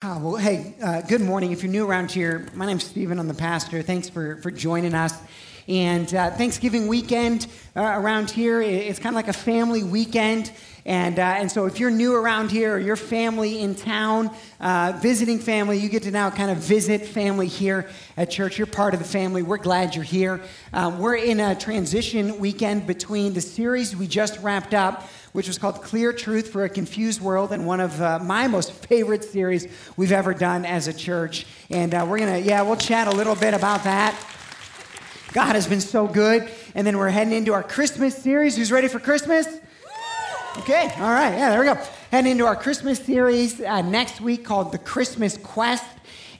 Oh, well, hey, uh, good morning. If you're new around here, my name's Stephen. I'm the pastor. Thanks for, for joining us. And uh, Thanksgiving weekend uh, around here, it's kind of like a family weekend. And, uh, and so if you're new around here or your family in town, uh, visiting family, you get to now kind of visit family here at church. You're part of the family. We're glad you're here. Um, we're in a transition weekend between the series we just wrapped up which was called Clear Truth for a Confused World, and one of uh, my most favorite series we've ever done as a church. And uh, we're going to, yeah, we'll chat a little bit about that. God has been so good. And then we're heading into our Christmas series. Who's ready for Christmas? Okay, all right, yeah, there we go. Heading into our Christmas series uh, next week called The Christmas Quest.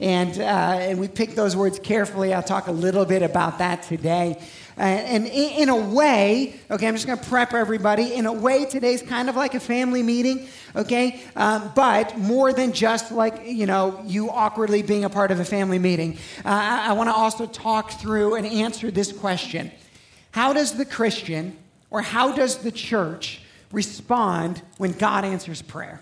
And, uh, and we picked those words carefully. I'll talk a little bit about that today. Uh, and in, a way, okay, I'm just going to prep everybody. In a way, today's kind of like a family meeting, okay? Um, but more than just like, you know, you awkwardly being a part of a family meeting. Uh, I, I want to also talk through and answer this question How does the Christian or how does the church respond when God answers prayer?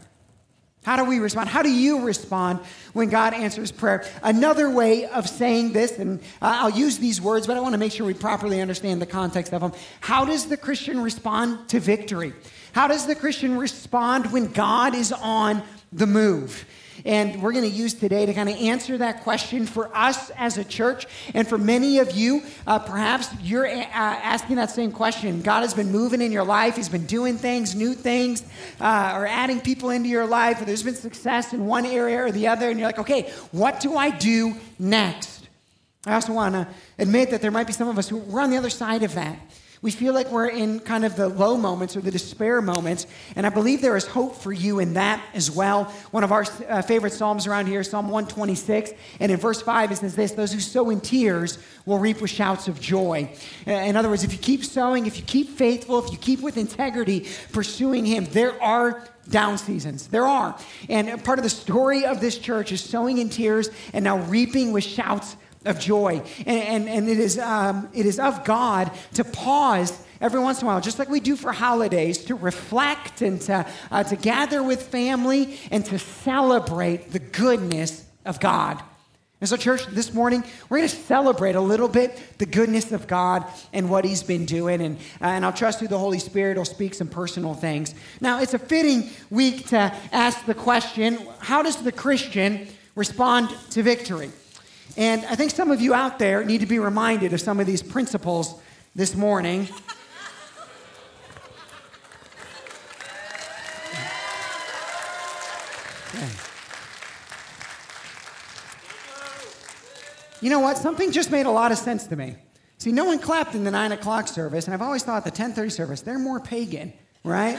How do we respond? How do you respond when God answers prayer? Another way of saying this, and I'll use these words, but I want to make sure we properly understand the context of them. How does the Christian respond to victory? How does the Christian respond when God is on the move? And we're going to use today to kind of answer that question for us as a church. And for many of you, uh, perhaps you're a- uh, asking that same question. God has been moving in your life, He's been doing things, new things, uh, or adding people into your life, or there's been success in one area or the other. And you're like, okay, what do I do next? I also want to admit that there might be some of us who we're on the other side of that. We feel like we're in kind of the low moments or the despair moments, and I believe there is hope for you in that as well. One of our uh, favorite Psalms around here, Psalm 126, and in verse 5 it says this Those who sow in tears will reap with shouts of joy. In other words, if you keep sowing, if you keep faithful, if you keep with integrity pursuing Him, there are down seasons. There are. And part of the story of this church is sowing in tears and now reaping with shouts of joy. And, and, and it, is, um, it is of God to pause every once in a while, just like we do for holidays, to reflect and to, uh, to gather with family and to celebrate the goodness of God. And so, church, this morning, we're going to celebrate a little bit the goodness of God and what He's been doing. And, uh, and I'll trust through the Holy Spirit will speak some personal things. Now, it's a fitting week to ask the question how does the Christian respond to victory? And I think some of you out there need to be reminded of some of these principles this morning. You know what? Something just made a lot of sense to me. See, no one clapped in the nine o'clock service, and I've always thought the ten thirty service they're more pagan, right?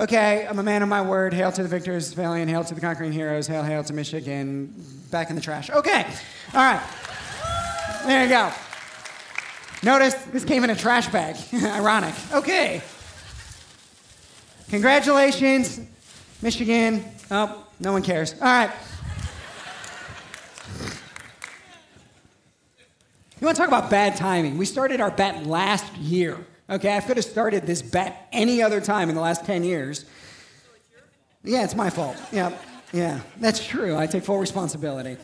Okay, I'm a man of my word. Hail to the victors, valiant. Hail to the conquering heroes. Hail, hail to Michigan. Back in the trash. Okay, all right. There you go. Notice this came in a trash bag. Ironic. Okay. Congratulations, Michigan. Oh, no one cares. All right. You want to talk about bad timing? We started our bet last year. Okay, I could have started this bet any other time in the last 10 years. Yeah, it's my fault. Yeah, yeah, that's true. I take full responsibility.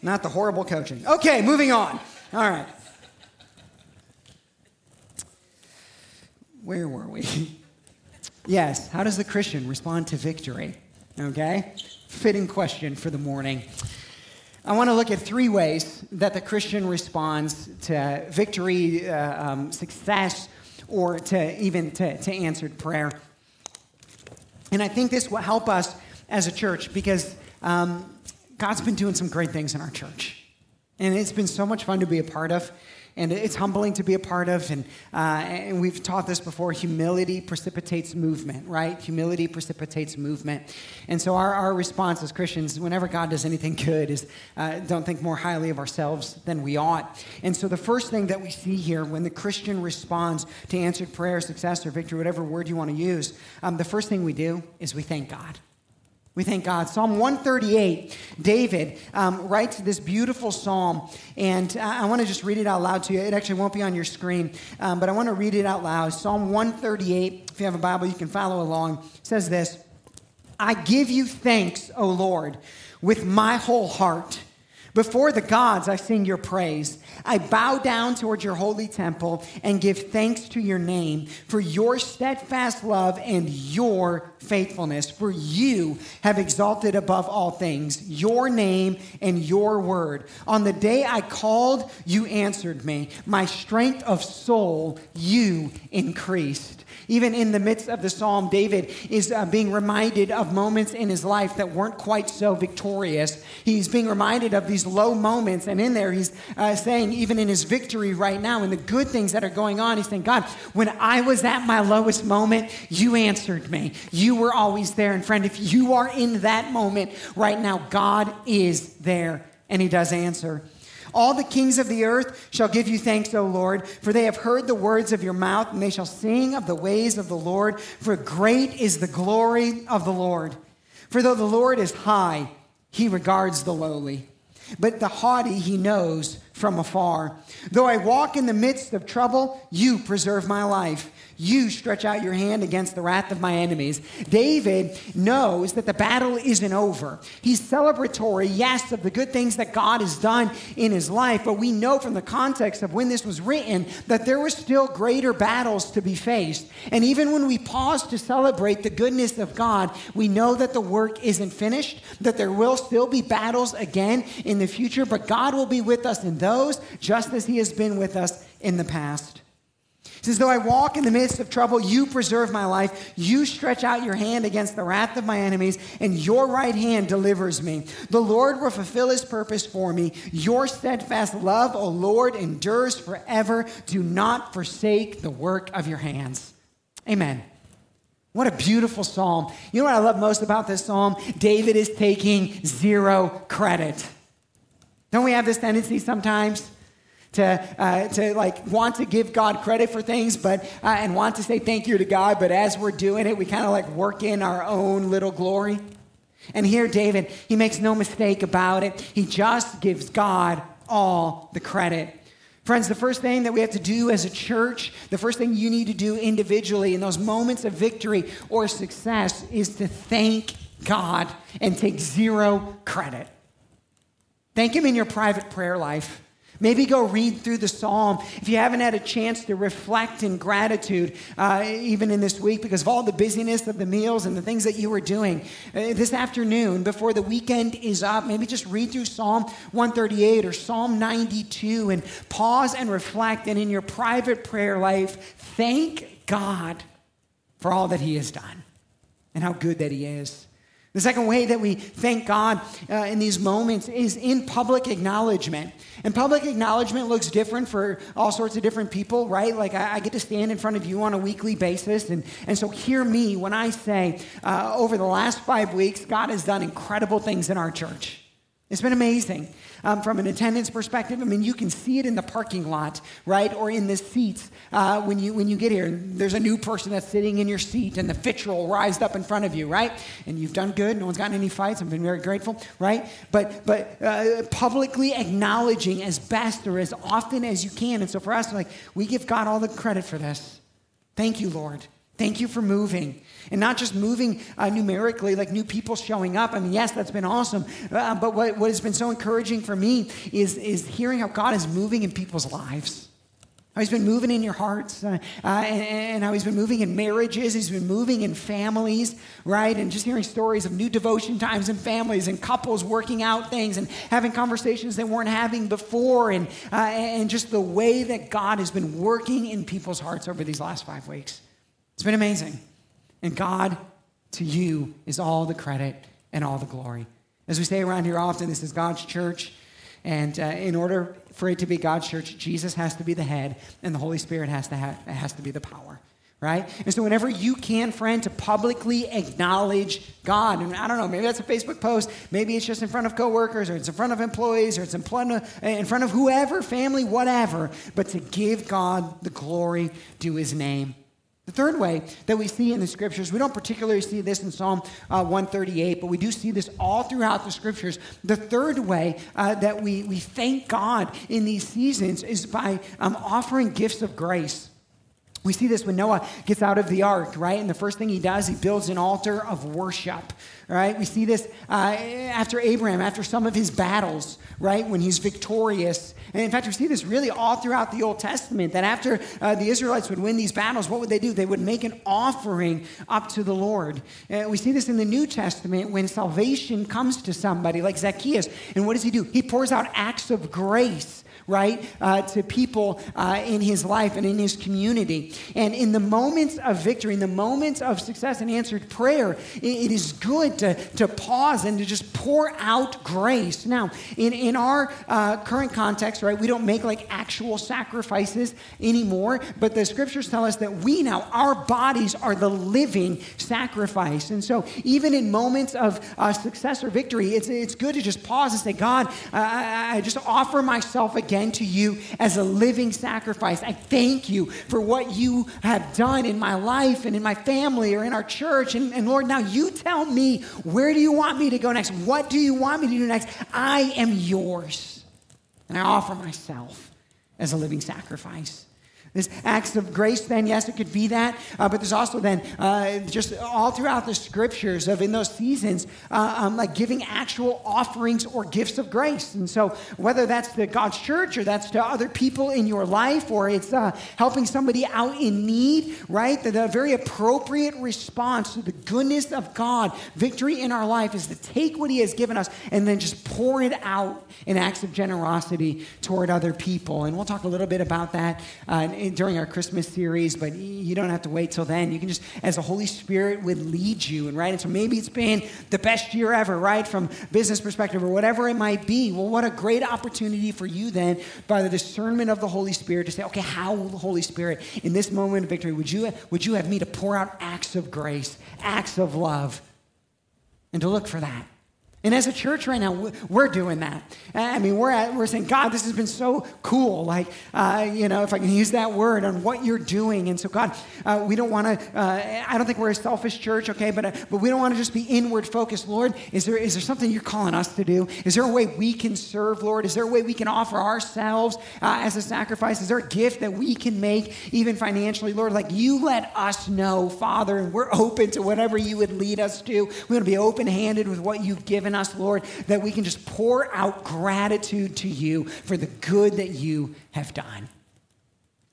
Not the horrible coaching. Okay, moving on. All right. Where were we? yes, how does the Christian respond to victory? Okay, fitting question for the morning. I want to look at three ways that the Christian responds to victory, uh, um, success, or to even to, to answered prayer. And I think this will help us as a church because um, God's been doing some great things in our church. And it's been so much fun to be a part of and it's humbling to be a part of. And, uh, and we've taught this before humility precipitates movement, right? Humility precipitates movement. And so our, our response as Christians, whenever God does anything good, is uh, don't think more highly of ourselves than we ought. And so the first thing that we see here when the Christian responds to answered prayer, success, or victory, whatever word you want to use, um, the first thing we do is we thank God. We thank God. Psalm 138, David um, writes this beautiful psalm, and I, I want to just read it out loud to you. It actually won't be on your screen, um, but I want to read it out loud. Psalm 138, if you have a Bible, you can follow along. Says this I give you thanks, O Lord, with my whole heart. Before the gods, I sing your praise. I bow down towards your holy temple and give thanks to your name for your steadfast love and your faithfulness. For you have exalted above all things your name and your word. On the day I called, you answered me. My strength of soul, you increased. Even in the midst of the psalm, David is uh, being reminded of moments in his life that weren't quite so victorious. He's being reminded of these low moments, and in there, he's uh, saying, even in his victory right now, and the good things that are going on, he's saying, God, when I was at my lowest moment, you answered me. You were always there. And friend, if you are in that moment right now, God is there, and he does answer. All the kings of the earth shall give you thanks, O Lord, for they have heard the words of your mouth, and they shall sing of the ways of the Lord, for great is the glory of the Lord. For though the Lord is high, he regards the lowly, but the haughty he knows from afar. Though I walk in the midst of trouble, you preserve my life. You stretch out your hand against the wrath of my enemies. David knows that the battle isn't over. He's celebratory, yes, of the good things that God has done in his life, but we know from the context of when this was written that there were still greater battles to be faced. And even when we pause to celebrate the goodness of God, we know that the work isn't finished, that there will still be battles again in the future, but God will be with us in those just as he has been with us in the past. He says, Though I walk in the midst of trouble, you preserve my life. You stretch out your hand against the wrath of my enemies, and your right hand delivers me. The Lord will fulfill his purpose for me. Your steadfast love, O Lord, endures forever. Do not forsake the work of your hands. Amen. What a beautiful psalm. You know what I love most about this psalm? David is taking zero credit. Don't we have this tendency sometimes? To, uh, to like want to give God credit for things, but uh, and want to say thank you to God, but as we're doing it, we kind of like work in our own little glory. And here, David, he makes no mistake about it. He just gives God all the credit. Friends, the first thing that we have to do as a church, the first thing you need to do individually in those moments of victory or success is to thank God and take zero credit. Thank Him in your private prayer life. Maybe go read through the psalm if you haven't had a chance to reflect in gratitude, uh, even in this week, because of all the busyness of the meals and the things that you were doing. Uh, this afternoon, before the weekend is up, maybe just read through Psalm 138 or Psalm 92 and pause and reflect. And in your private prayer life, thank God for all that He has done and how good that He is. The second way that we thank God uh, in these moments is in public acknowledgement. And public acknowledgement looks different for all sorts of different people, right? Like I, I get to stand in front of you on a weekly basis. And, and so hear me when I say, uh, over the last five weeks, God has done incredible things in our church. It's been amazing um, from an attendance perspective. I mean, you can see it in the parking lot, right, or in the seats uh, when you when you get here. There's a new person that's sitting in your seat, and the vitriol rised up in front of you, right? And you've done good. No one's gotten any fights. I've been very grateful, right? But but uh, publicly acknowledging as best or as often as you can. And so for us, like we give God all the credit for this. Thank you, Lord. Thank you for moving. And not just moving uh, numerically, like new people showing up. I mean, yes, that's been awesome. Uh, but what, what has been so encouraging for me is, is hearing how God is moving in people's lives. How he's been moving in your hearts, uh, uh, and, how he's been moving in marriages, he's been moving in families, right? And just hearing stories of new devotion times in families and couples working out things and having conversations they weren't having before, and, uh, and just the way that God has been working in people's hearts over these last five weeks. It's been amazing. And God, to you, is all the credit and all the glory. As we say around here often, this is God's church. And uh, in order for it to be God's church, Jesus has to be the head, and the Holy Spirit has to, ha- has to be the power right? And so, whenever you can, friend, to publicly acknowledge God, and I don't know, maybe that's a Facebook post, maybe it's just in front of coworkers, or it's in front of employees, or it's in front of, in front of whoever, family, whatever, but to give God the glory to his name. The third way that we see in the scriptures, we don't particularly see this in Psalm uh, 138, but we do see this all throughout the scriptures. The third way uh, that we, we thank God in these seasons is by um, offering gifts of grace. We see this when Noah gets out of the ark, right? And the first thing he does, he builds an altar of worship, right? We see this uh, after Abraham, after some of his battles, right? When he's victorious. And in fact, we see this really all throughout the Old Testament that after uh, the Israelites would win these battles, what would they do? They would make an offering up to the Lord. Uh, we see this in the New Testament when salvation comes to somebody like Zacchaeus. And what does he do? He pours out acts of grace right, uh, to people uh, in his life and in his community. And in the moments of victory, in the moments of success and answered prayer, it, it is good to, to pause and to just pour out grace. Now, in, in our uh, current context, right, we don't make like actual sacrifices anymore, but the scriptures tell us that we now, our bodies are the living sacrifice. And so, even in moments of uh, success or victory, it's, it's good to just pause and say, God, I, I just offer myself again again to you as a living sacrifice. I thank you for what you have done in my life and in my family or in our church. And, and Lord, now you tell me where do you want me to go next? What do you want me to do next? I am yours. And I offer myself as a living sacrifice. This acts of grace, then, yes, it could be that. Uh, but there's also then uh, just all throughout the scriptures of in those seasons, uh, um, like giving actual offerings or gifts of grace. And so, whether that's to God's church or that's to other people in your life or it's uh, helping somebody out in need, right? The, the very appropriate response to the goodness of God, victory in our life, is to take what He has given us and then just pour it out in acts of generosity toward other people. And we'll talk a little bit about that uh, during our Christmas series, but you don't have to wait till then. You can just, as the Holy Spirit would lead you, and right. And so maybe it's been the best year ever, right, from business perspective or whatever it might be. Well, what a great opportunity for you then, by the discernment of the Holy Spirit, to say, okay, how will the Holy Spirit in this moment of victory would you would you have me to pour out acts of grace, acts of love, and to look for that? And as a church right now, we're doing that. I mean, we're, at, we're saying, God, this has been so cool. Like, uh, you know, if I can use that word on what you're doing. And so, God, uh, we don't want to, uh, I don't think we're a selfish church, okay, but, uh, but we don't want to just be inward focused. Lord, is there, is there something you're calling us to do? Is there a way we can serve, Lord? Is there a way we can offer ourselves uh, as a sacrifice? Is there a gift that we can make, even financially, Lord? Like, you let us know, Father, and we're open to whatever you would lead us to. We want to be open handed with what you've given given us, Lord, that we can just pour out gratitude to you for the good that you have done.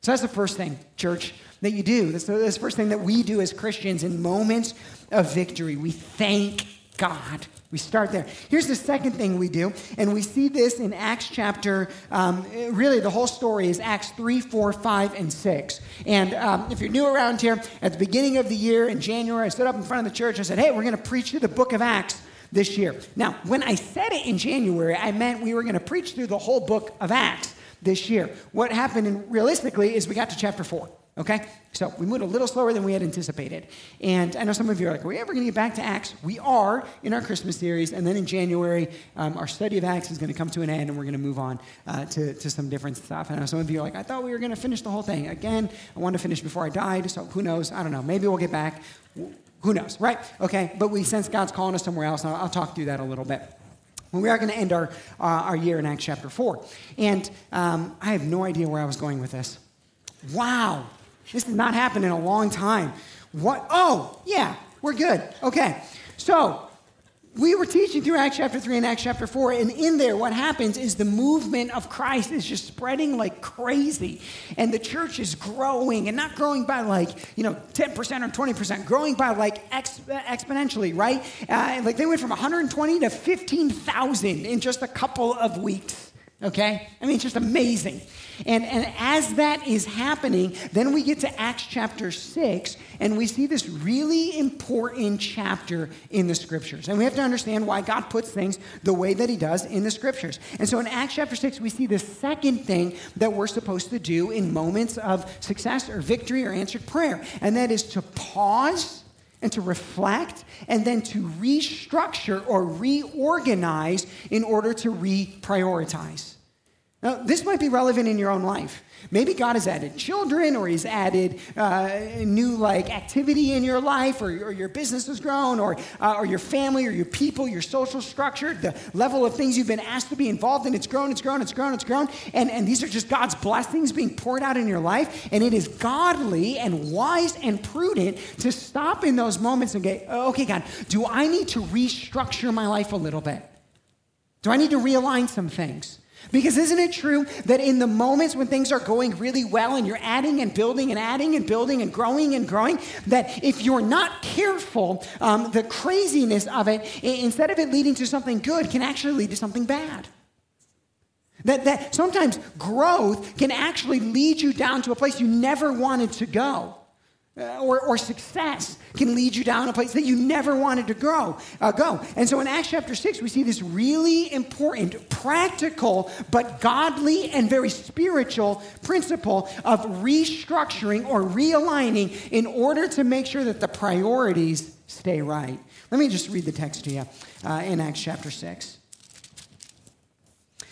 So that's the first thing, church, that you do. That's the, that's the first thing that we do as Christians in moments of victory. We thank God. We start there. Here's the second thing we do, and we see this in Acts chapter, um, really the whole story is Acts 3, 4, 5, and 6. And um, if you're new around here, at the beginning of the year in January, I stood up in front of the church and said, Hey, we're going to preach through the book of Acts this year. Now, when I said it in January, I meant we were going to preach through the whole book of Acts this year. What happened in, realistically is we got to chapter 4. Okay? So we moved a little slower than we had anticipated. And I know some of you are like, are we ever going to get back to Acts? We are in our Christmas series. And then in January, um, our study of Acts is going to come to an end and we're going to move on uh, to, to some different stuff. And I know some of you are like, I thought we were going to finish the whole thing. Again, I wanted to finish before I died. So who knows? I don't know. Maybe we'll get back. Who knows, right? Okay, but we sense God's calling us somewhere else. I'll, I'll talk through that a little bit. Well, we are going to end our, uh, our year in Acts chapter 4. And um, I have no idea where I was going with this. Wow, this did not happen in a long time. What? Oh, yeah, we're good. Okay, so we were teaching through Acts chapter 3 and Acts chapter 4, and in there, what happens is the movement of Christ is just spreading like crazy. And the church is growing, and not growing by like, you know, 10% or 20%, growing by like ex- exponentially, right? Uh, like they went from 120 to 15,000 in just a couple of weeks, okay? I mean, it's just amazing. And, and as that is happening, then we get to Acts chapter 6, and we see this really important chapter in the scriptures. And we have to understand why God puts things the way that He does in the scriptures. And so in Acts chapter 6, we see the second thing that we're supposed to do in moments of success or victory or answered prayer, and that is to pause and to reflect and then to restructure or reorganize in order to reprioritize. Now, this might be relevant in your own life. Maybe God has added children or He's added uh, new like activity in your life or, or your business has grown or, uh, or your family or your people, your social structure, the level of things you've been asked to be involved in. It's grown, it's grown, it's grown, it's grown. And, and these are just God's blessings being poured out in your life. And it is godly and wise and prudent to stop in those moments and go, okay, God, do I need to restructure my life a little bit? Do I need to realign some things? Because isn't it true that in the moments when things are going really well and you're adding and building and adding and building and growing and growing, that if you're not careful, um, the craziness of it, instead of it leading to something good, can actually lead to something bad? That, that sometimes growth can actually lead you down to a place you never wanted to go. Uh, or, or success can lead you down a place that you never wanted to grow, uh, go. And so in Acts chapter 6, we see this really important, practical, but godly and very spiritual principle of restructuring or realigning in order to make sure that the priorities stay right. Let me just read the text to you uh, in Acts chapter 6.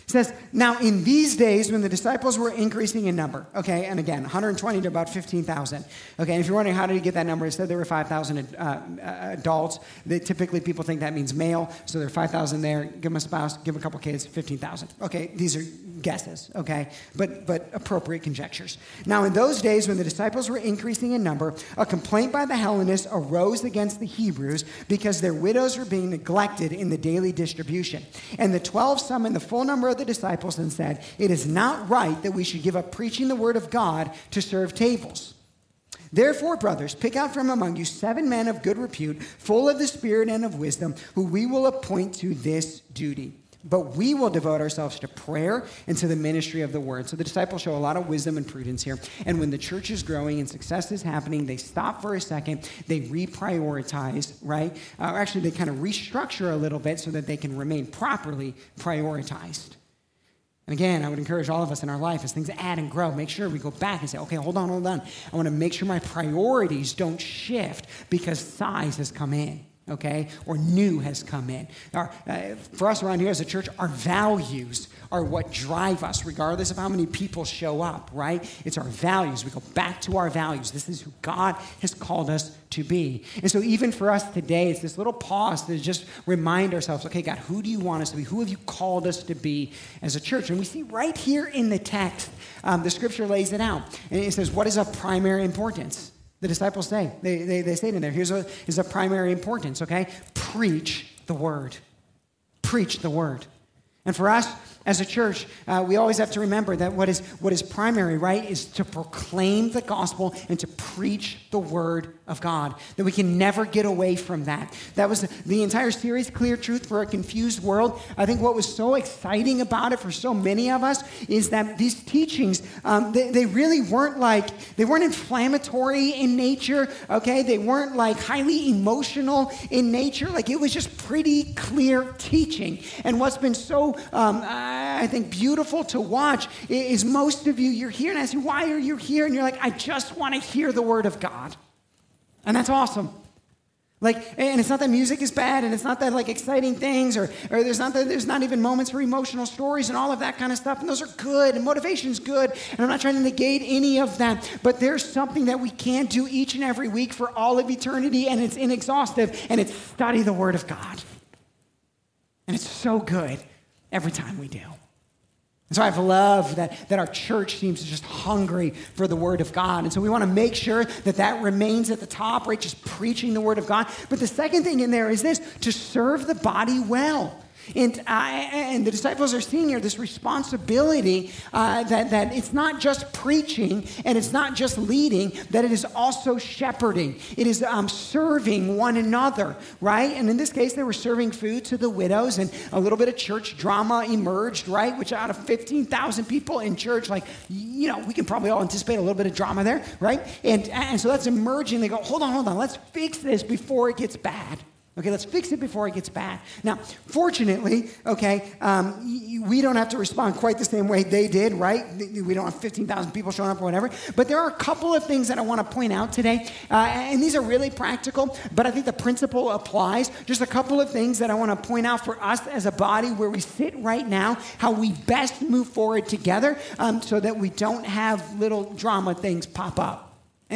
It says, Now in these days when the disciples were increasing in number, okay, and again, 120 to about 15,000. Okay, and if you're wondering how did he get that number, it said there were 5,000 uh, uh, adults. Typically people think that means male, so there are 5,000 there. Give them a spouse, give them a couple kids, 15,000. Okay, these are guesses, okay, but, but appropriate conjectures. Now in those days when the disciples were increasing in number, a complaint by the Hellenists arose against the Hebrews because their widows were being neglected in the daily distribution. And the 12 summoned the full number the disciples and said, It is not right that we should give up preaching the word of God to serve tables. Therefore, brothers, pick out from among you seven men of good repute, full of the Spirit and of wisdom, who we will appoint to this duty. But we will devote ourselves to prayer and to the ministry of the word. So the disciples show a lot of wisdom and prudence here. And when the church is growing and success is happening, they stop for a second, they reprioritize, right? Uh, or actually, they kind of restructure a little bit so that they can remain properly prioritized. And again, I would encourage all of us in our life as things add and grow, make sure we go back and say, okay, hold on, hold on. I want to make sure my priorities don't shift because size has come in okay, or new has come in. Our, uh, for us around here as a church, our values are what drive us, regardless of how many people show up, right? It's our values. We go back to our values. This is who God has called us to be. And so, even for us today, it's this little pause to just remind ourselves okay, God, who do you want us to be? Who have you called us to be as a church? And we see right here in the text, um, the scripture lays it out. And it says, what is of primary importance? The disciples say, they, they, they say in there, here's what is of primary importance, okay? Preach the word. Preach the word. And for us, as a church, uh, we always have to remember that what is, what is primary, right, is to proclaim the gospel and to preach the word of God. That we can never get away from that. That was the entire series, Clear Truth for a Confused World. I think what was so exciting about it for so many of us is that these teachings, um, they, they really weren't like, they weren't inflammatory in nature, okay? They weren't like highly emotional in nature. Like it was just pretty clear teaching. And what's been so, um, I think, beautiful to watch is most of you, you're here and I say, why are you here? And you're like, I just want to hear the word of God. And that's awesome. Like, and it's not that music is bad, and it's not that like exciting things, or, or there's not that there's not even moments for emotional stories and all of that kind of stuff. And those are good, and motivation is good. And I'm not trying to negate any of that. But there's something that we can do each and every week for all of eternity, and it's inexhaustive, and it's study the Word of God. And it's so good every time we do. And so I've loved that, that our church seems just hungry for the Word of God. And so we want to make sure that that remains at the top, right? Just preaching the Word of God. But the second thing in there is this to serve the body well. And, uh, and the disciples are seeing here this responsibility uh, that, that it's not just preaching and it's not just leading, that it is also shepherding. It is um, serving one another, right? And in this case, they were serving food to the widows, and a little bit of church drama emerged, right? Which out of 15,000 people in church, like, you know, we can probably all anticipate a little bit of drama there, right? And, and so that's emerging. They go, hold on, hold on, let's fix this before it gets bad. Okay, let's fix it before it gets bad. Now, fortunately, okay, um, we don't have to respond quite the same way they did, right? We don't have 15,000 people showing up or whatever. But there are a couple of things that I want to point out today. Uh, and these are really practical, but I think the principle applies. Just a couple of things that I want to point out for us as a body where we sit right now, how we best move forward together um, so that we don't have little drama things pop up.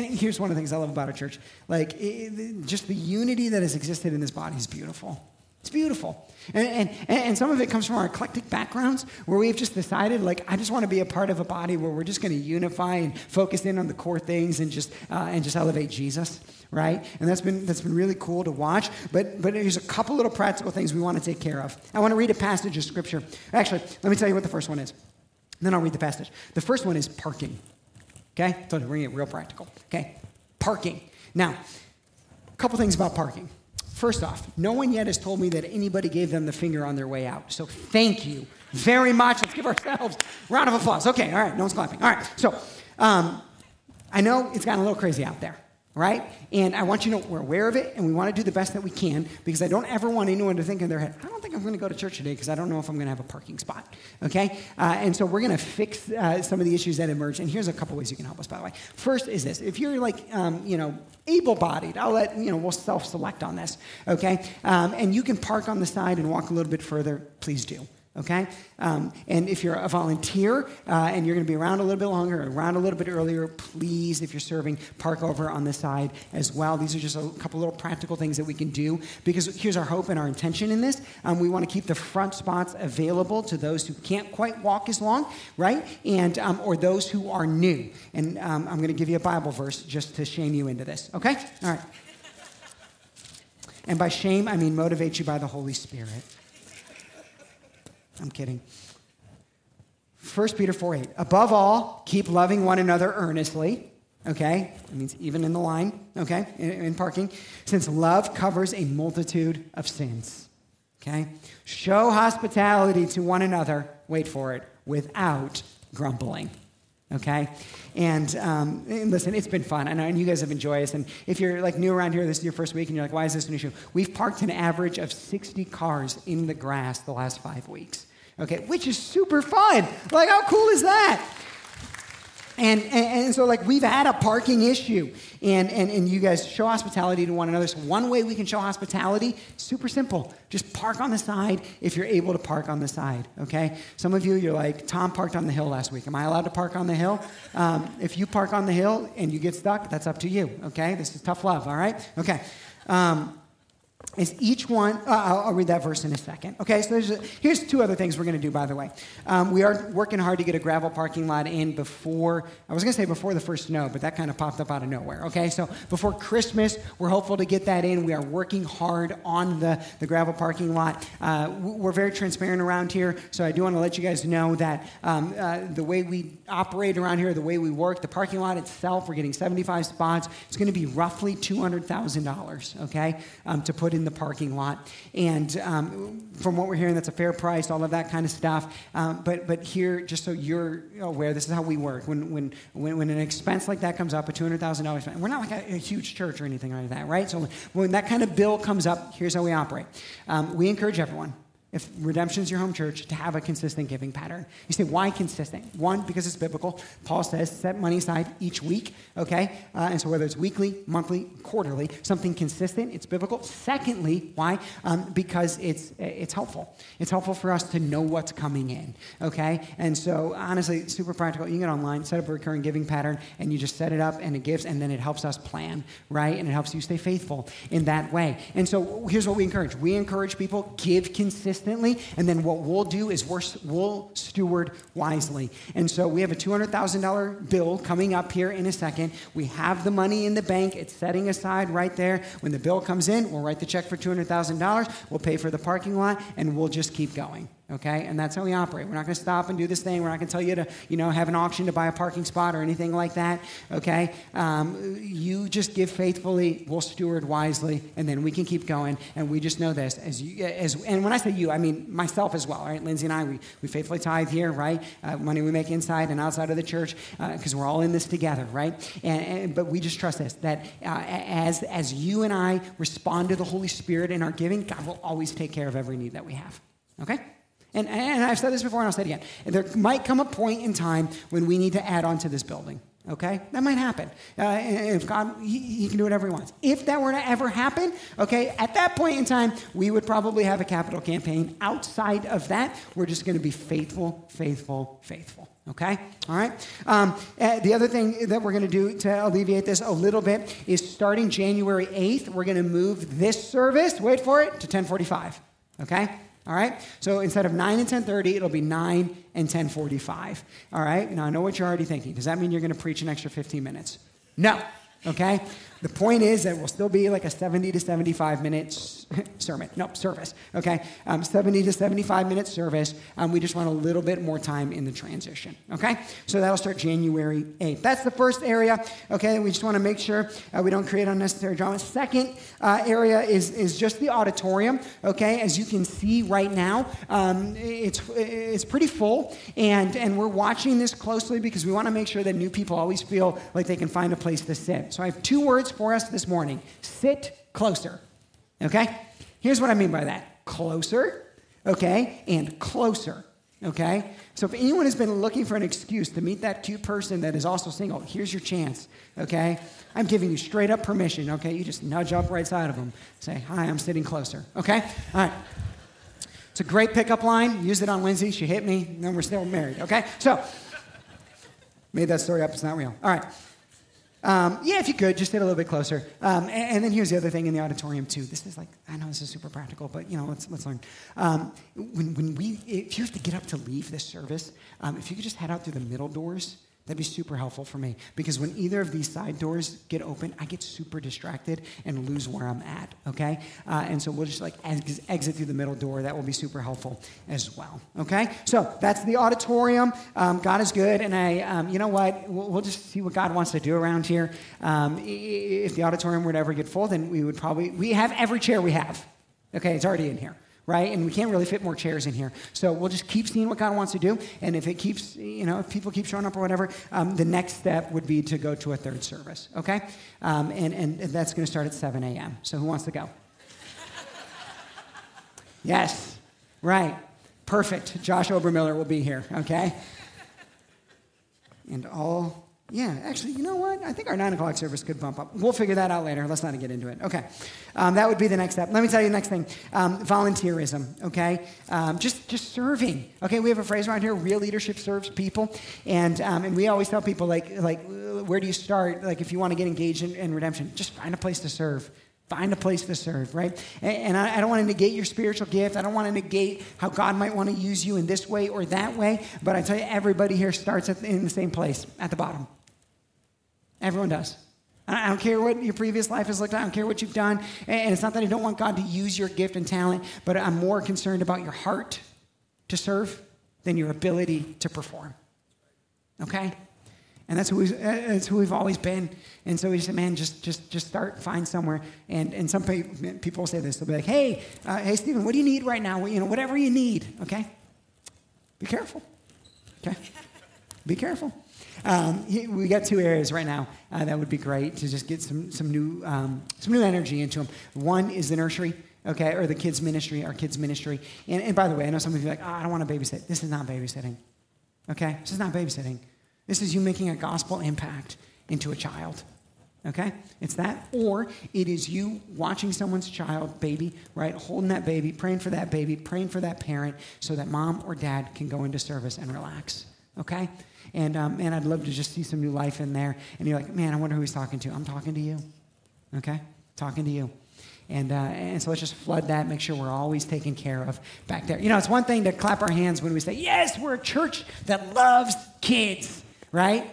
And here's one of the things I love about our church. Like, it, just the unity that has existed in this body is beautiful. It's beautiful. And, and, and some of it comes from our eclectic backgrounds where we've just decided, like, I just want to be a part of a body where we're just going to unify and focus in on the core things and just, uh, and just elevate Jesus, right? And that's been, that's been really cool to watch. But, but here's a couple little practical things we want to take care of. I want to read a passage of scripture. Actually, let me tell you what the first one is. Then I'll read the passage. The first one is parking. Okay? So we're get real practical. Okay? Parking. Now, a couple things about parking. First off, no one yet has told me that anybody gave them the finger on their way out. So thank you very much. Let's give ourselves a round of applause. Okay, all right, no one's clapping. All right, so um, I know it's gotten a little crazy out there right? And I want you to know we're aware of it and we want to do the best that we can because I don't ever want anyone to think in their head, I don't think I'm going to go to church today because I don't know if I'm going to have a parking spot, okay? Uh, and so we're going to fix uh, some of the issues that emerge. And here's a couple ways you can help us, by the way. First is this if you're like, um, you know, able bodied, I'll let, you know, we'll self select on this, okay? Um, and you can park on the side and walk a little bit further, please do okay? Um, and if you're a volunteer uh, and you're going to be around a little bit longer, around a little bit earlier, please, if you're serving, park over on the side as well. These are just a couple little practical things that we can do because here's our hope and our intention in this. Um, we want to keep the front spots available to those who can't quite walk as long, right? And um, or those who are new. And um, I'm going to give you a Bible verse just to shame you into this, okay? All right. And by shame, I mean motivate you by the Holy Spirit. I'm kidding. 1 Peter 4 8. Above all, keep loving one another earnestly. Okay? That means even in the line, okay? In, in parking. Since love covers a multitude of sins. Okay? Show hospitality to one another, wait for it, without grumbling. Okay? And, um, and, listen, it's been fun. I know, and you guys have enjoyed us. And if you're like new around here, this is your first week, and you're like, why is this an issue? We've parked an average of 60 cars in the grass the last five weeks okay, which is super fun. Like, how cool is that? And, and, and, so, like, we've had a parking issue, and, and, and you guys show hospitality to one another. So, one way we can show hospitality, super simple. Just park on the side if you're able to park on the side, okay? Some of you, you're like, Tom parked on the hill last week. Am I allowed to park on the hill? Um, if you park on the hill and you get stuck, that's up to you, okay? This is tough love, all right? Okay. Um, is each one, uh, I'll, I'll, read that verse in a second. Okay, so a, here's two other things we're going to do, by the way. Um, we are working hard to get a gravel parking lot in before, I was going to say before the first snow, but that kind of popped up out of nowhere. Okay, so before Christmas, we're hopeful to get that in. We are working hard on the, the gravel parking lot. Uh, we're very transparent around here, so I do want to let you guys know that um, uh, the way we operate around here, the way we work, the parking lot itself, we're getting 75 spots. It's going to be roughly $200,000, okay, um, to put in the parking lot. And um, from what we're hearing, that's a fair price, all of that kind of stuff. Um, but, but here, just so you're aware, this is how we work. When, when, when, when an expense like that comes up, a $200,000, we're not like a, a, huge church or anything like that, right? So when that kind of bill comes up, here's how we operate. Um, we encourage everyone if redemption is your home church, to have a consistent giving pattern. You say, why consistent? One, because it's biblical. Paul says, set money aside each week, okay? Uh, and so whether it's weekly, monthly, quarterly, something consistent, it's biblical. Secondly, why? Um, because it's, it's helpful. It's helpful for us to know what's coming in, okay? And so honestly, super practical. You can get online, set up a recurring giving pattern, and you just set it up and it gives, and then it helps us plan, right? And it helps you stay faithful in that way. And so here's what we encourage. We encourage people, give consistent consistently, and then what we'll do is we'll steward wisely. And so we have a $200,000 bill coming up here in a second. We have the money in the bank, it's setting aside right there. When the bill comes in, we'll write the check for $200,000, we'll pay for the parking lot, and we'll just keep going okay? And that's how we operate. We're not going to stop and do this thing. We're not going to tell you to, you know, have an auction to buy a parking spot or anything like that, okay? Um, you just give faithfully, we'll steward wisely, and then we can keep going. And we just know this as you, as, and when I say you, I mean myself as well, right? Lindsay and I, we, we faithfully tithe here, right? Uh, money we make inside and outside of the church because uh, we're all in this together, right? And, and, but we just trust this that uh, as as you and I respond to the Holy Spirit in our giving, God will always take care of every need that we have. Okay? And, and I've said this before and I'll say it again. There might come a point in time when we need to add on to this building. Okay? That might happen. Uh, if God, he, he, can do whatever He wants. If that were to ever happen, okay, at that point in time, we would probably have a capital campaign. Outside of that, we're just going to be faithful, faithful, faithful. Okay? All right? Um, uh, the other thing that we're going to do to alleviate this a little bit is starting January 8th, we're going to move this service, wait for it, to 1045. Okay? All right? So instead of 9 and 10:30, it'll be 9 and 10:45. All right? Now I know what you're already thinking. Does that mean you're going to preach an extra 15 minutes? No. Okay? The point is that we'll still be like a 70 to 75 minutes sermon, no, service, okay? Um, 70 to 75 minute service. Um, we just want a little bit more time in the transition, okay? So that'll start January 8th. That's the first area, okay? We just want to make sure uh, we don't create unnecessary drama. Second uh, area is, is just the auditorium, okay? As you can see right now, um, it's, it's pretty full, and, and we're watching this closely because we want to make sure that new people always feel like they can find a place to sit. So I have two words for us this morning sit closer. Okay? Here's what I mean by that closer, okay, and closer. Okay? So if anyone has been looking for an excuse to meet that cute person that is also single, here's your chance. Okay? I'm giving you straight up permission. Okay? You just nudge up right side of them. Say, hi, I'm sitting closer. Okay? All right. It's a great pickup line. Used it on Lindsay. She hit me. Then we're still married. Okay? So, made that story up. It's not real. All right. Um, yeah, if you could, just sit a little bit closer. Um, and, and, then here's the other thing in the auditorium too. This is like, I know this is super practical, but you know, let's let's learn. Um, when when we, if you have to get up to leave this service, um, if you could just head out through the middle doors, That'd be super helpful for me because when either of these side doors get open, I get super distracted and lose where I'm at, okay? Uh, and so we'll just like ex- exit through the middle door. That will be super helpful as well, okay? So that's the auditorium. Um, God is good, and I, um, you know what? We'll, we'll, just see what God wants to do around here. Um, if the auditorium were to ever get full, then we would probably, we have every chair we have, okay? It's already in here right? And we can't really fit more chairs in here. So we'll just keep seeing what God wants to do. And if it keeps, you know, if people keep showing up or whatever, um, the next step would be to go to a third service, okay? Um, and, and that's going to start at 7 a.m. So who wants to go? yes, right. Perfect. Josh Obermiller will be here, okay? And all yeah, actually, you know what? I think our 9 o'clock service could bump up. We'll figure that out later. Let's not get into it. Okay. Um, that would be the next step. Let me tell you the next thing um, volunteerism, okay? Um, just, just serving. Okay, we have a phrase around here real leadership serves people. And, um, and we always tell people, like, like, where do you start? Like, if you want to get engaged in, in redemption, just find a place to serve. Find a place to serve, right? And, I, don't want to negate your spiritual gift. I don't want to negate how God might want to use you in this way or that way. But I tell you, everybody here starts in the same place, at the bottom. Everyone does. I don't care what your previous life has looked like. I don't care what you've done. And it's not that I don't want God to use your gift and talent, but I'm more concerned about your heart to serve than your ability to perform. Okay? And that's who, we, that's who we've always been. And so we said, man, just, just, just start, find somewhere. And, and some people say this. They'll be like, hey, uh, hey, Stephen, what do you need right now? You know, whatever you need, okay? Be careful, okay? Be careful. Um, we got two areas right now uh, that would be great to just get some, some, new, um, some new energy into them. One is the nursery, okay, or the kids' ministry, our kids' ministry. And, and by the way, I know some of you are like, oh, I don't want to babysit. This is not babysitting, okay? This is not babysitting. This is you making a gospel impact into a child. Okay? It's that. Or it is you watching someone's child, baby, right? Holding that baby, praying for that baby, praying for that parent so that mom or dad can go into service and relax. Okay? And um, man, I'd love to just see some new life in there. And you're like, man, I wonder who he's talking to. I'm talking to you. Okay? Talking to you. And, uh, and so let's just flood that, make sure we're always taken care of back there. You know, it's one thing to clap our hands when we say, yes, we're a church that loves kids, right?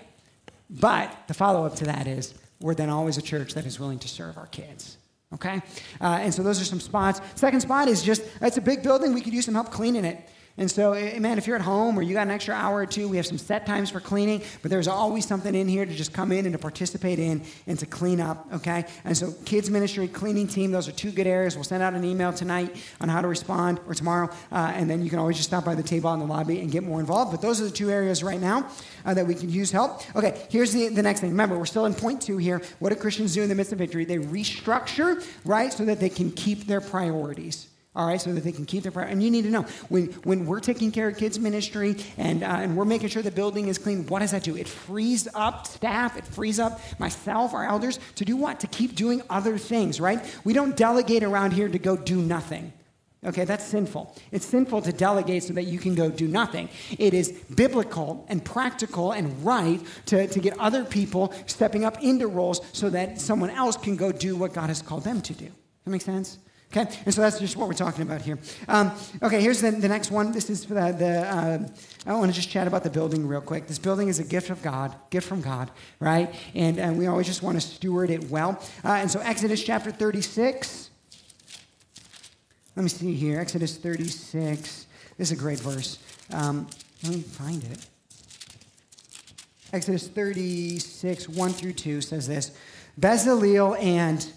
But the follow up to that is, we're then always a church that is willing to serve our kids. Okay? Uh, and so those are some spots. Second spot is just, it's a big building. We could use some help cleaning it. And so, eh, man, if you're at home or you got an extra hour or two, we have some set times for cleaning, but there's always something in here to just come in and to participate in and to clean up, okay? And so, kids ministry, cleaning team, those are two good areas. We'll send out an email tonight on how to respond or tomorrow, uh, and then you can always just stop by the table in the lobby and get more involved. But those are the two areas right now uh, that we can use help. Okay, here's the, the next thing. Remember, we're still in point two here. What do Christians do in the midst of victory? They restructure, right, so that they can keep their priorities all right, so that they can keep their priority. And you need to know when, when we're taking care of kids' ministry and, uh, and we're making sure the building is clean, what does that do? It frees up staff, it frees up myself, our elders, to do what? To keep doing other things, right? We don't delegate around here to go do nothing. Okay, that's sinful. It's sinful to delegate so that you can go do nothing. It is biblical and practical and right to, to get other people stepping up into roles so that someone else can go do what God has called them to do. That makes sense? Okay, and so that's just what we're talking about here. Um, okay, here's the, the next one. This is the, the uh, I want to just chat about the building real quick. This building is a gift of God, gift from God, right? And, and we always just want to steward it well. Uh, and so Exodus chapter 36. Let me see here. Exodus 36. This is a great verse. Um, let me find it. Exodus 36, 1 through 2 says this Bezaleel and,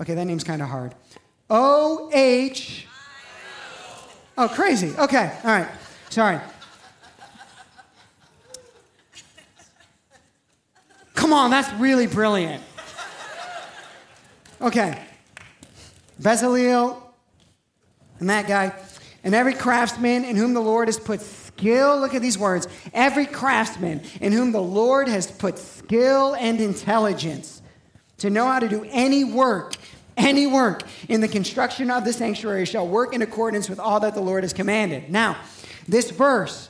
okay, that name's kind of hard. O H. Oh, crazy. Okay, all right. Sorry. Come on, that's really brilliant. Okay. Bezaleel and that guy, and every craftsman in whom the Lord has put skill, look at these words, every craftsman in whom the Lord has put skill and intelligence to know how to do any work any work in the construction of the sanctuary shall work in accordance with all that the Lord has commanded. Now, this verse,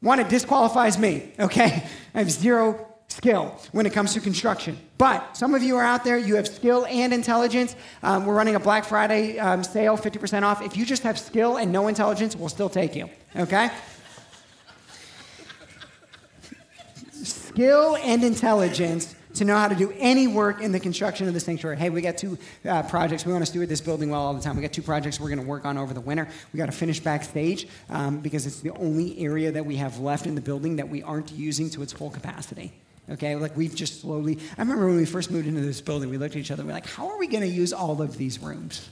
one, it disqualifies me, okay? I have zero skill when it comes to construction. But some of you are out there, you have skill and intelligence. Um, we're running a Black Friday um, sale, 50% off. If you just have skill and no intelligence, we'll still take you, okay? skill and intelligence to know how to do any work in the construction of the sanctuary. Hey, we got two uh, projects. We want to steward this building well all the time. We got two projects we're going to work on over the winter. We got to finish backstage um, because it's the only area that we have left in the building that we aren't using to its full capacity. Okay, like we've just slowly. I remember when we first moved into this building, we looked at each other and we're like, how are we going to use all of these rooms?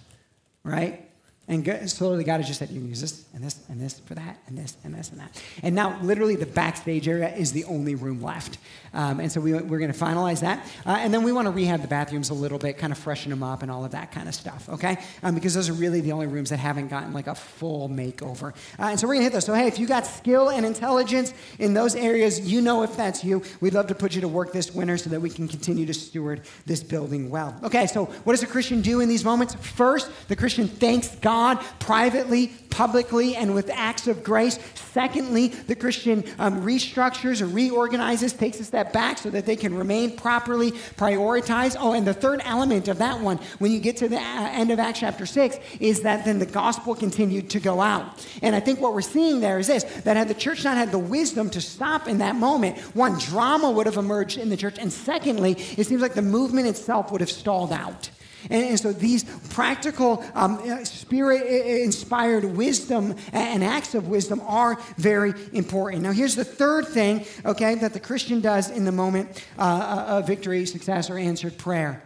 Right? And slowly, God has just said, you can use this and this and this for that and this and this and that. And now, literally, the backstage area is the only room left. Um, and so we, we're going to finalize that. Uh, and then we want to rehab the bathrooms a little bit, kind of freshen them up and all of that kind of stuff, okay? Um, because those are really the only rooms that haven't gotten like a full makeover. Uh, and so we're going to hit those. So, hey, if you got skill and intelligence in those areas, you know if that's you. We'd love to put you to work this winter so that we can continue to steward this building well. Okay, so what does a Christian do in these moments? First, the Christian thanks God God privately, publicly, and with acts of grace. Secondly, the Christian um, restructures or reorganizes, takes a step back so that they can remain properly prioritized. Oh, and the third element of that one, when you get to the uh, end of Acts chapter 6, is that then the gospel continued to go out. And I think what we're seeing there is this that had the church not had the wisdom to stop in that moment, one, drama would have emerged in the church. And secondly, it seems like the movement itself would have stalled out. And, and so these practical, um, uh, spirit inspired wisdom and acts of wisdom are very important. Now, here's the third thing, okay, that the Christian does in the moment uh, uh, of victory, success, or answered prayer.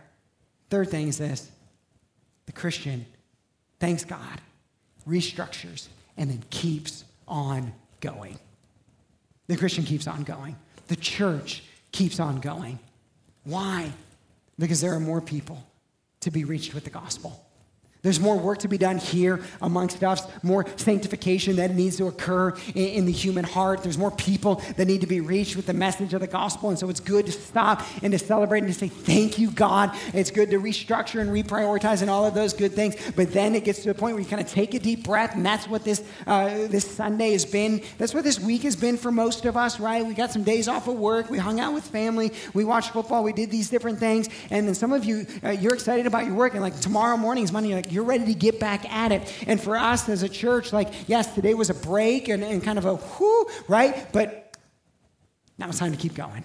Third thing is this the Christian thanks God, restructures, and then keeps on going. The Christian keeps on going. The church keeps on going. Why? Because there are more people to be reached with the gospel. There's more work to be done here amongst us, more sanctification that needs to occur in, in, the human heart. There's more people that need to be reached with the message of the gospel. And so it's good to stop and to celebrate and to say, Thank you, God. It's good to restructure and reprioritize and all of those good things. But then it gets to a point where you kind of take a deep breath. And that's what this, uh, this Sunday has been. That's what this week has been for most of us, right? We got some days off of work. We hung out with family. We watched football. We did these different things. And then some of you, uh, you're excited about your work. And like tomorrow morning is Monday, like, you're ready to get back at it. And for us as a church, like, yes, today was a break and, and kind of a whoo, right? But now it's time to keep going.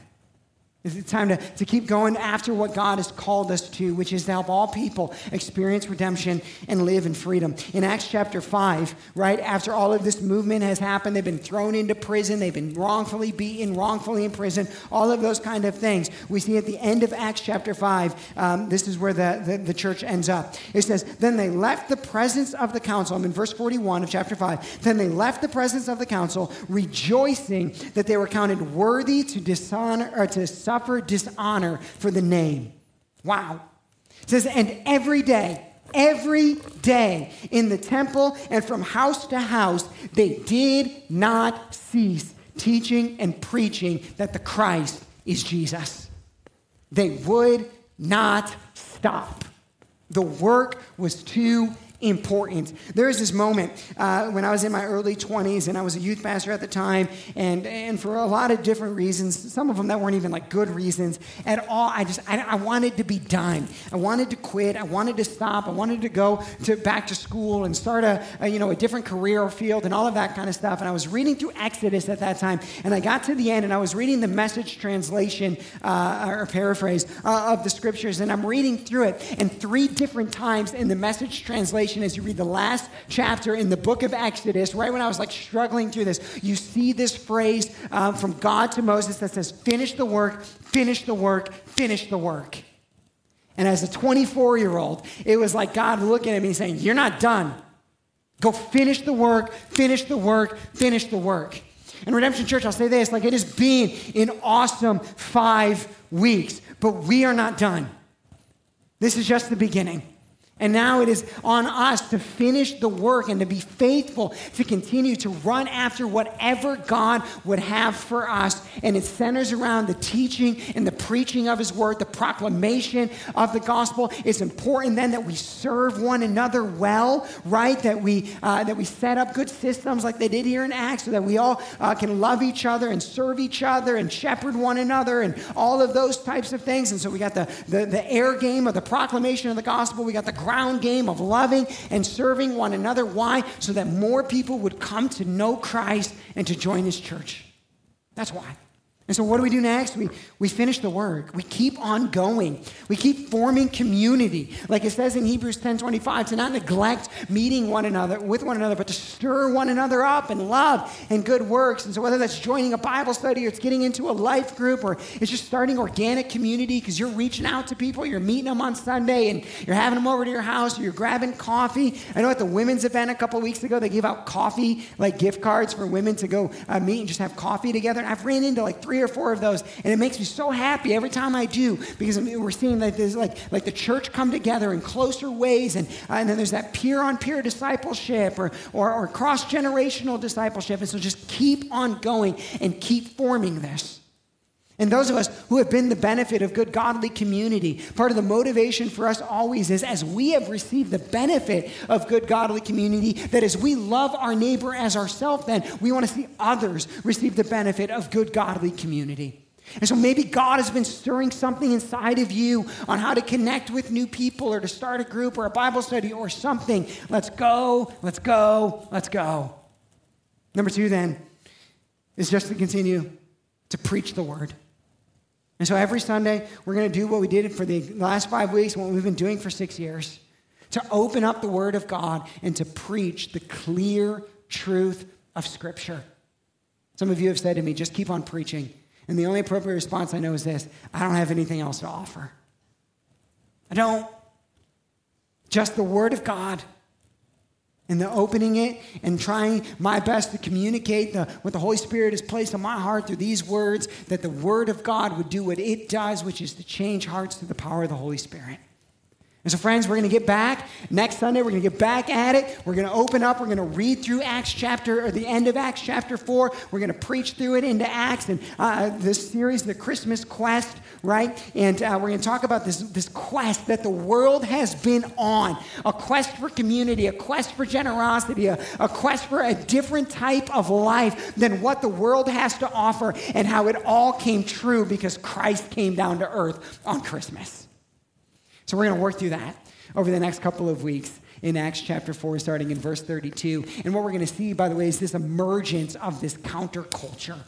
It's time to, to keep going after what God has called us to, which is to help all people experience redemption and live in freedom. In Acts chapter 5, right after all of this movement has happened, they've been thrown into prison, they've been wrongfully beaten, wrongfully imprisoned, all of those kind of things. We see at the end of Acts chapter 5, um, this is where the, the, the church ends up. It says, Then they left the presence of the council. I'm in verse 41 of chapter 5. Then they left the presence of the council, rejoicing that they were counted worthy to dishonor or to suffer dishonor for the name. Wow. It says, and every day, every day in the temple and from house to house, they did not cease teaching and preaching that the Christ is Jesus. They would not stop. The work was too important. There was this moment uh, when I was in my early 20s and I was a youth pastor at the time, and, and for a lot of different reasons, some of them that weren't even like good reasons at all, I just, I, I wanted to be done. I wanted to quit. I wanted to stop. I wanted to go to back to school and start a, a you know, a different career field and all of that kind of stuff. And I was reading through Exodus at that time, and I got to the end and I was reading the message translation uh, or paraphrase uh, of the scriptures, and I'm reading through it, and three different times in the message translation, as you read the last chapter in the book of Exodus, right when I was like struggling through this, you see this phrase um, from God to Moses that says, Finish the work, finish the work, finish the work. And as a 24 year old, it was like God looking at me saying, You're not done. Go finish the work, finish the work, finish the work. And Redemption Church, I'll say this like it has been an awesome five weeks, but we are not done. This is just the beginning. And now it is on us to finish the work and to be faithful to continue to run after whatever God would have for us. And it centers around the teaching and the preaching of His word, the proclamation of the gospel. It's important then that we serve one another well, right? That we, uh, that we set up good systems like they did here in Acts so that we all uh, can love each other and serve each other and shepherd one another and all of those types of things. And so we got the, the, the air game of the proclamation of the gospel. We got the ground game of loving and serving one another. Why? So that more people would come to know Christ and to join his church. That's why. And so, what do we do next? We, we finish the work. We keep on going. We keep forming community. Like it says in Hebrews 10 25, to not neglect meeting one another with one another, but to stir one another up in love and good works. And so, whether that's joining a Bible study or it's getting into a life group or it's just starting organic community because you're reaching out to people, you're meeting them on Sunday and you're having them over to your house, or you're grabbing coffee. I know at the women's event a couple weeks ago, they gave out coffee, like gift cards for women to go uh, meet and just have coffee together. And I've ran into like three or four of those, and it makes me so happy every time I do because we're seeing that there's like, like the church come together in closer ways, and, uh, and then there's that peer on peer discipleship or, or, or cross generational discipleship. And so just keep on going and keep forming this. And those of us who have been the benefit of good godly community, part of the motivation for us always is as we have received the benefit of good godly community, that as we love our neighbor as ourselves, then we want to see others receive the benefit of good godly community. And so maybe God has been stirring something inside of you on how to connect with new people or to start a group or a Bible study or something. Let's go, let's go, let's go. Number two, then, is just to continue to preach the word. And so every Sunday, we're going to do what we did for the last five weeks, what we've been doing for six years to open up the Word of God and to preach the clear truth of Scripture. Some of you have said to me, just keep on preaching. And the only appropriate response I know is this I don't have anything else to offer. I don't. Just the Word of God and the opening it and trying my best to communicate the, what the Holy Spirit has placed on my heart through these words, that the Word of God would do what it does, which is to change hearts through the power of the Holy Spirit. And so, friends, we're going to get back next Sunday. We're going to get back at it. We're going to open up. We're going to read through Acts chapter, or the end of Acts chapter 4. We're going to preach through it into Acts and uh, this series, The Christmas Quest, right? And uh, we're going to talk about this, this quest that the world has been on a quest for community, a quest for generosity, a, a quest for a different type of life than what the world has to offer, and how it all came true because Christ came down to earth on Christmas. So we're going to work through that over the next couple of weeks in Acts chapter 4, starting in verse 32. And what we're going to see, by the way, is this emergence of this counterculture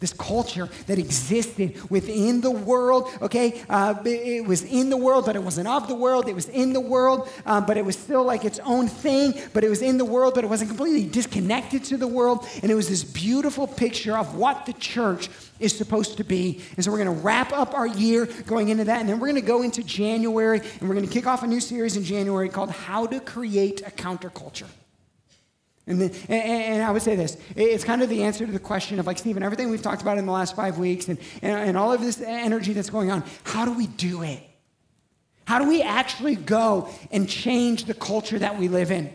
this culture that existed within the world, okay? Uh, it was in the world, but it wasn't of the world. It was in the world, um, but it was still like its own thing, but it was in the world, but it wasn't completely disconnected to the world. And it was this beautiful picture of what the church is supposed to be. And so we're going to wrap up our year going into that, and then we're going to go into January, and we're going to kick off a new series in January called How to Create a Counterculture. And, then, and, I would say this it's kind of the answer to the question of, like, Stephen, everything we've talked about in the last five weeks and, and, and all of this energy that's going on, how do we do it? How do we actually go and change the culture that we live in?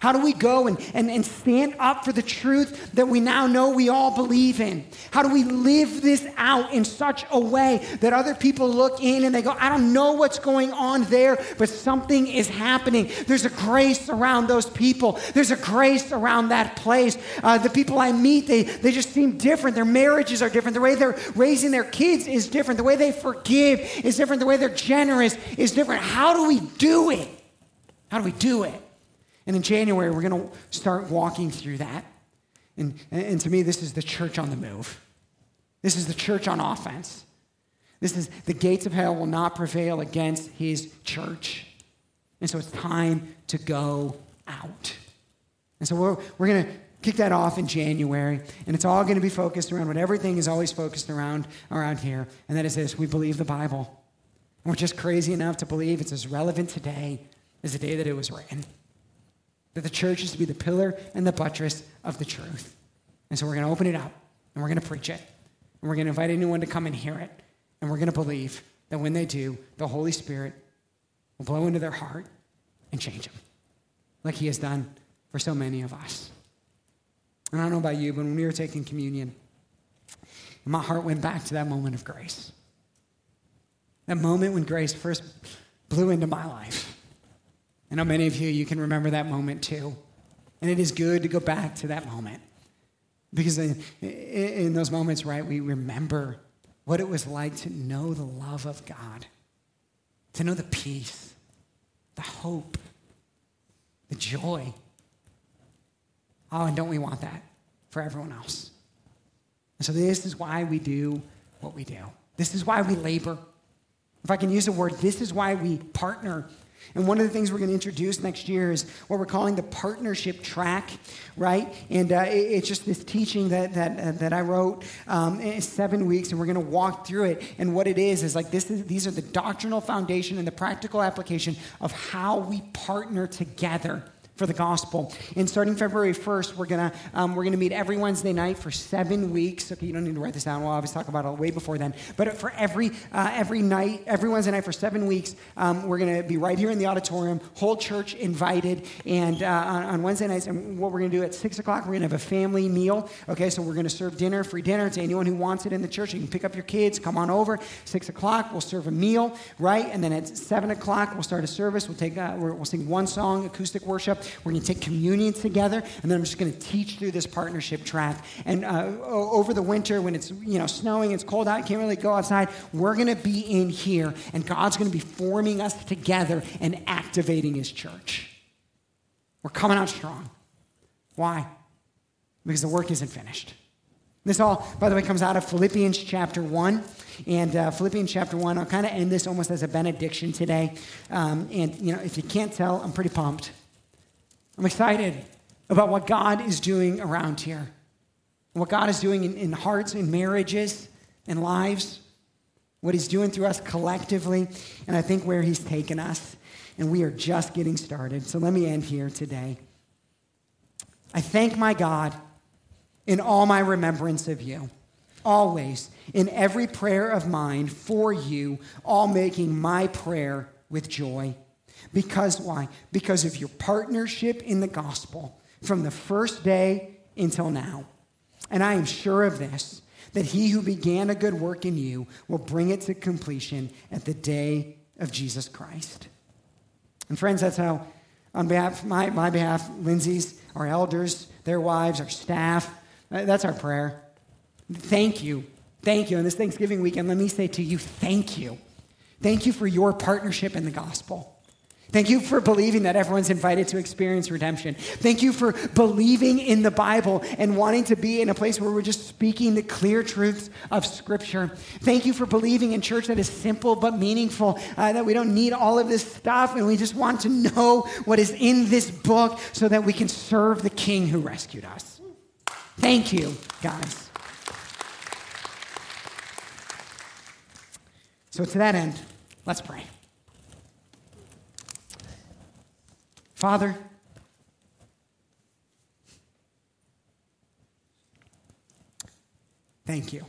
How do we go and, and, and stand up for the truth that we now know we all believe in? How do we live this out in such a way that other people look in and they go, I don't know what's going on there, but something is happening. There's a grace around those people, there's a grace around that place. Uh, the people I meet, they, they just seem different. Their marriages are different. The way they're raising their kids is different. The way they forgive is different. The way they're generous is different. How do we do it? How do we do it? And in January, we're going to start walking through that. And, and to me, this is the church on the move. This is the church on offense. This is the gates of hell will not prevail against his church. And so it's time to go out. And so we're, we're going to kick that off in January. And it's all going to be focused around what everything is always focused around around here. And that is this we believe the Bible. And we're just crazy enough to believe it's as relevant today as the day that it was written that the church is to be the pillar and the buttress of the truth. And so we're going to open it up and we're going to preach it. And we're going to invite anyone to come and hear it. And we're going to believe that when they do, the Holy Spirit will blow into their heart and change them, like He has done for so many of us. And I don't know about you, but when we were taking communion, my heart went back to that moment of grace. That moment when grace first blew into my life. I know many of you, you can remember that moment too. And it is good to go back to that moment. Because in, in, those moments, right, we remember what it was like to know the love of God, to know the peace, the hope, the joy. Oh, and don't we want that for everyone else? And so, this is why we do what we do. This is why we labor. If I can use a word, this is why we partner and one of the things we're going to introduce next year is what we're calling the partnership track, right? And uh, it, it's just this teaching that, that, uh, that I wrote um, in seven weeks, and we're going to walk through it. And what it is is like this is, these are the doctrinal foundation and the practical application of how we partner together for the gospel. And starting February 1st, we're gonna um, we're gonna meet every Wednesday night for seven weeks. Okay, you don't need to write this down. We'll obviously talk about it way before then. But for every uh, every night, every Wednesday night for seven weeks, um, we're gonna be right here in the auditorium, whole church invited. And uh, on, on, Wednesday nights, and what we're gonna do at six o'clock, we're gonna have a family meal. Okay, so we're gonna serve dinner, free dinner to anyone who wants it in the church. You can pick up your kids, come on over. Six o'clock, we'll serve a meal, right? And then at seven o'clock, we'll start a service. We'll take uh, we'll sing one song, acoustic worship. We're going to take communion together, and then I'm just going to teach through this partnership track. And uh, over the winter, when it's you know snowing, it's cold out, can't really go outside. We're going to be in here, and God's going to be forming us together and activating His church. We're coming out strong. Why? Because the work isn't finished. This all, by the way, comes out of Philippians chapter 1. And uh, Philippians chapter 1, I'll kind of end this almost as a benediction today. Um, and, you know, if you can't tell, I'm pretty pumped. I'm excited about what God is doing around here, what God is doing in, in hearts and marriages and lives, what He's doing through us collectively, and I think where He's taken us. And we are just getting started. So let me end here today. I thank my God in all my remembrance of you, always, in every prayer of mine for you, all making my prayer with joy because why? Because of your partnership in the gospel from the first day until now. And I am sure of this that he who began a good work in you will bring it to completion at the day of Jesus Christ. And friends, that's how, on behalf, my, my behalf, Lindsay's, our elders, their wives, our staff, that's our prayer. Thank you. Thank you. On this Thanksgiving weekend, let me say to you, thank you. Thank you for your partnership in the gospel. Thank you for believing that everyone's invited to experience redemption. Thank you for believing in the Bible and wanting to be in a place where we're just speaking the clear truths of Scripture. Thank you for believing in church that is simple but meaningful, uh, that we don't need all of this stuff and we just want to know what is in this book so that we can serve the King who rescued us. Thank you, guys. So, to that end, let's pray. Father, thank you.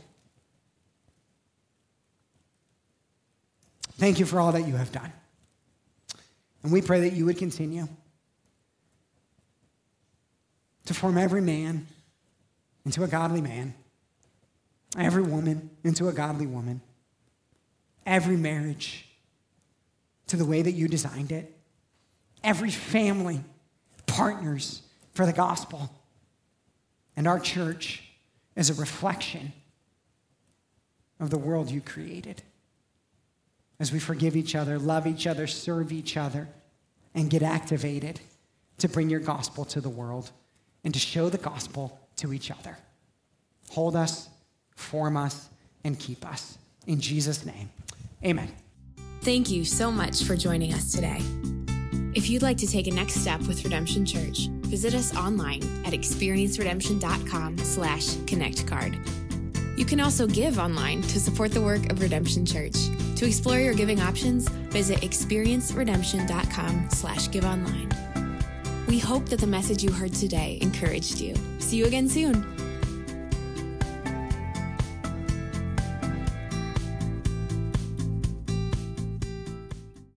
Thank you for all that you have done. And we pray that you would continue to form every man into a godly man, every woman into a godly woman, every marriage to the way that you designed it every family partners for the gospel. And our church is a reflection of the world you created. As we forgive each other, love each other, serve each other, and get activated to bring your gospel to the world and to show the gospel to each other. Hold us, form us, and keep us. In Jesus' name, amen. Thank you so much for joining us today. If you'd like to take a next step with Redemption Church, visit us online at experienceredemption.com slash connectcard. You can also give online to support the work of Redemption Church. To explore your giving options, visit experienceredemption.com slash give online. We hope that the message you heard today encouraged you. See you again soon.